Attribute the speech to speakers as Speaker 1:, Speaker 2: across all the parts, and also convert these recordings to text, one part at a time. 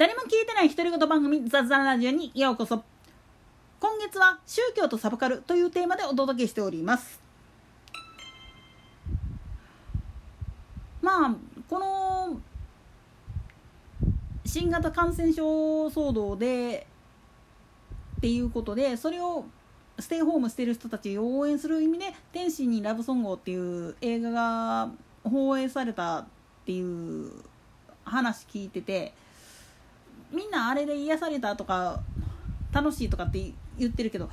Speaker 1: 誰も聞いてない独り言番組雑談ラジオにようこそ。今月は宗教とサブカルというテーマでお届けしております。まあこの新型感染症騒動でっていうことでそれをステイホームしてる人たちを応援する意味で「天使にラブソングを」っていう映画が放映されたっていう話聞いててみんなあれで癒されたとか楽しいとかって言ってるけど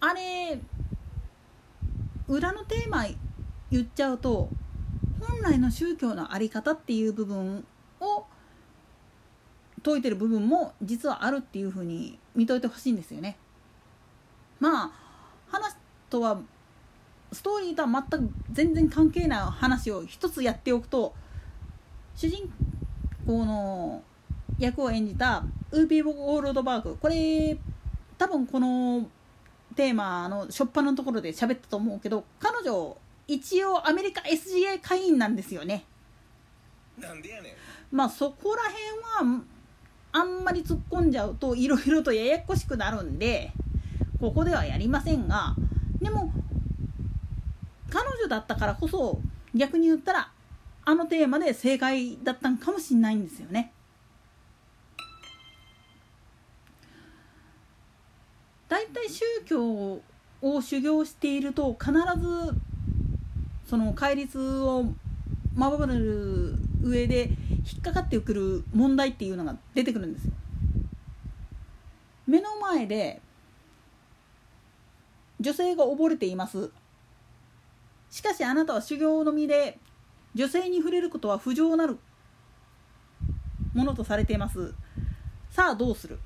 Speaker 1: あれ裏のテーマ言っちゃうと本来の宗教の在り方っていう部分を説いてる部分も実はあるっていうふうに見といてほしいんですよね。まあ話とはストーリーとは全く全然関係ない話を一つやっておくと主人公の役を演じたウーピー・ボールドバーグこれ多分このテーマの初っ端のところで喋ったと思うけど彼女一応アメリカ SGA 会員なんですよね。
Speaker 2: なんでやねん。
Speaker 1: まあそこら辺はあんまり突っ込んじゃうといろいろとややこしくなるんでここではやりませんがでも彼女だったからこそ逆に言ったらあのテーマで正解だったんかもしれないんですよね。大体宗教を修行していると必ずその戒律を守る上で引っかかってくる問題っていうのが出てくるんですよ。目の前で女性が溺れています。しかしあなたは修行の身で女性に触れることは不浄なるものとされています。さあどうする？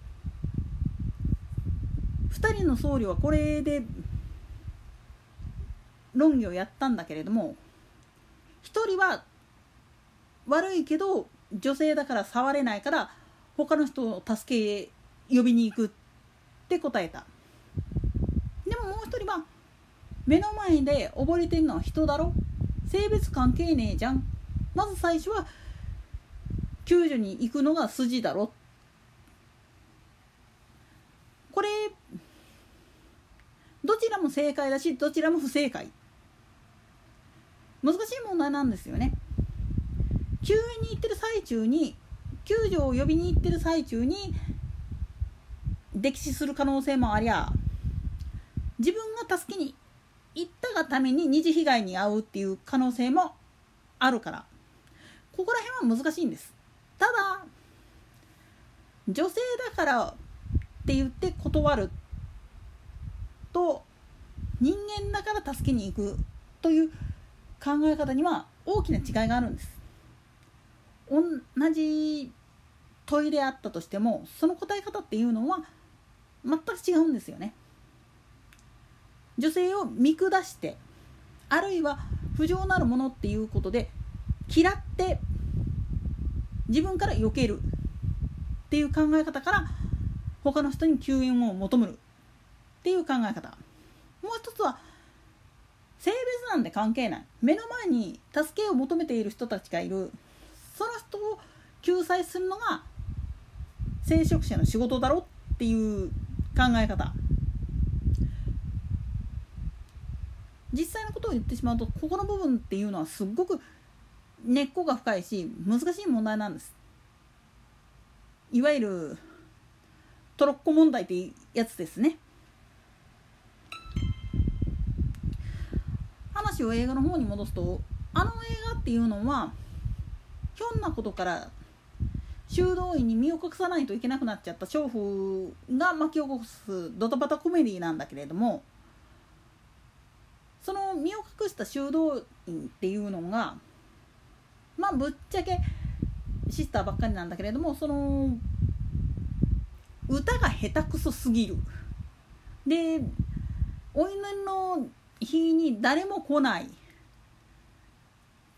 Speaker 1: 2人の僧侶はこれで論議をやったんだけれども1人は悪いけど女性だから触れないから他の人を助け呼びに行くって答えた。でももう一人は目の前で溺れてるのは人だろ？性別関係ねえじゃん。まず最初は救助に行くのが筋だろこれどちらも正解だしどちらも不正解。難しい問題なんですよね。救援に行ってる最中に救助を呼びに行ってる最中に溺死する可能性もありゃ自分が助けに行ったがために二次被害に遭うっていう可能性もあるから。ここら辺は難しいんです。ただ女性だからって言って断ると人間だから助けに行くという考え方には大きな違いがあるんです。同じ問いであったとしてもその答え方っていうのは全く違うんですよね。女性を見下してあるいは不浄なるものっていうことで嫌って自分から避けるっていう考え方から他の人に救援を求めるっていう考え方。もう一つは性別なんで関係ない。目の前に助けを求めている人たちがいる。その人を救済するのが聖職者の仕事だろっていう考え方。実際のことを言ってしまうとここの部分っていうのはすっごく根っこが深いし難しい問題なんです。いわゆるトロッコ問題ってやつですね。話を映画の方に戻すとあの映画っていうのはひょんなことから修道院に身を隠さないといけなくなっちゃった娼婦が巻き起こすドタバタコメディなんだけれどもその身を隠した修道院っていうのがまあぶっちゃけシスターばっかりなんだけれどもその歌が下手くそすぎる。でお祈りの日に誰も来ない。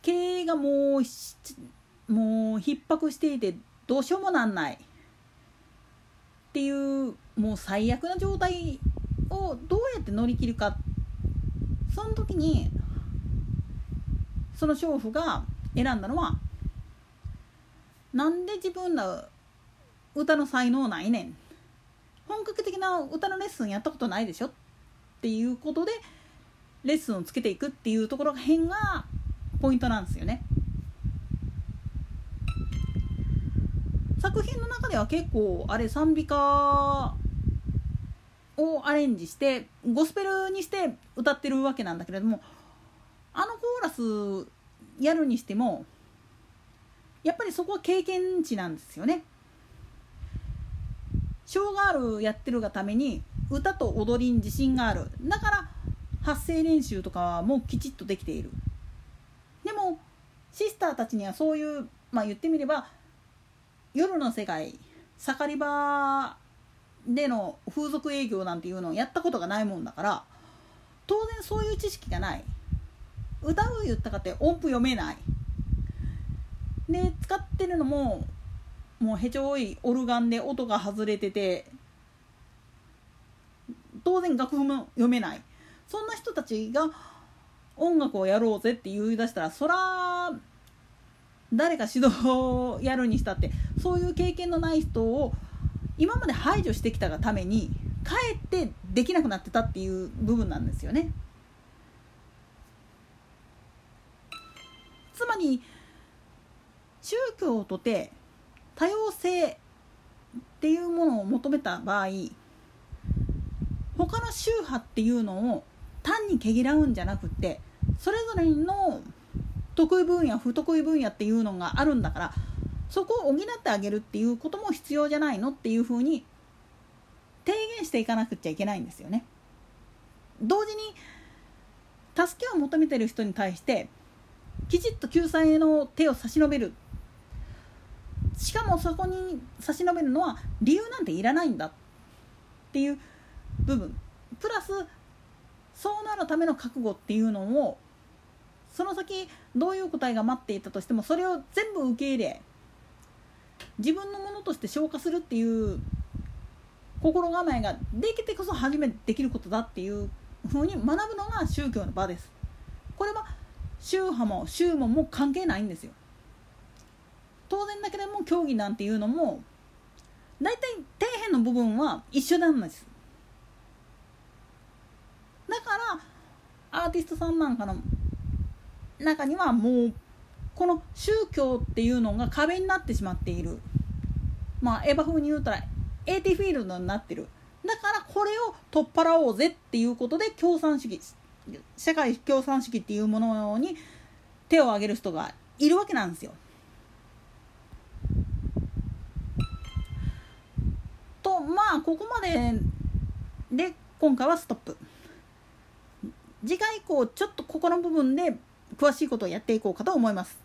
Speaker 1: 経営がもうもう逼迫していてどうしようもなんない。っていうもう最悪な状態をどうやって乗り切るか。その時にその娼婦が選んだのはなんで自分ら歌の才能ないねん。本格的な歌のレッスンやったことないでしょ。っていうことでレッスンをつけていくっていうところが辺がポイントなんですよね。作品の中では結構あれ賛美歌をアレンジしてゴスペルにして歌ってるわけなんだけれどもあのコーラスやるにしてもやっぱりそこは経験値なんですよね。ショーガールやってるがために歌と踊りに自信があるだから発声練習とかもきちっとできている。でもシスターたちにはそういうまあ言ってみれば夜の世界盛り場での風俗営業なんていうのをやったことがないもんだから当然そういう知識がない。歌う言ったかって音符読めない。で使ってるのももうへちょいオルガンで音が外れてて当然楽譜も読めない。そんな人たちが音楽をやろうぜって言い出したらそら誰か指導をやるにしたってそういう経験のない人を今まで排除してきたがためにかえってできなくなってたっていう部分なんですよね。つまり宗教とて多様性っていうものを求めた場合他の宗派っていうのを単に毛嫌うんじゃなくてそれぞれの得意分野不得意分野っていうのがあるんだからそこを補ってあげるっていうことも必要じゃないのっていうふうに提言していかなくちゃいけないんですよね。同時に助けを求めてる人に対してきちっと救済の手を差し伸べるしかもそこに差し伸べるのは理由なんていらないんだっていう部分プラスそうなるための覚悟っていうのをその先どういう答えが待っていたとしてもそれを全部受け入れ自分のものとして消化するっていう心構えができてこそ初めてできることだっていうふうに学ぶのが宗教の場です。これは宗派も宗門も関係ないんですよ。当然だけども競技なんていうのも大体底辺の部分は一緒なんですだからアーティストさんなんかの中にはもうこの宗教っていうのが壁になってしまっている。まあエヴァ風に言うたら AT フィールドになってる。だからこれを取っ払おうぜっていうことで共産主義社会共産主義っていうものに手を挙げる人がいるわけなんですよ。とまあここまでで今回はストップ。次回以降ちょっとここの部分で詳しいことをやっていこうかと思います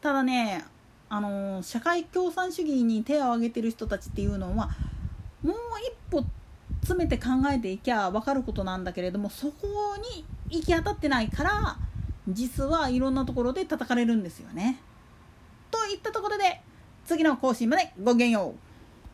Speaker 1: ただねあの社会共産主義に手を挙げてる人たちっていうのはもう一歩詰めて考えていきゃ分かることなんだけれどもそこに行き当たってないから実はいろんなところで叩かれるんですよね。といったところで次の更新までごきげんよう。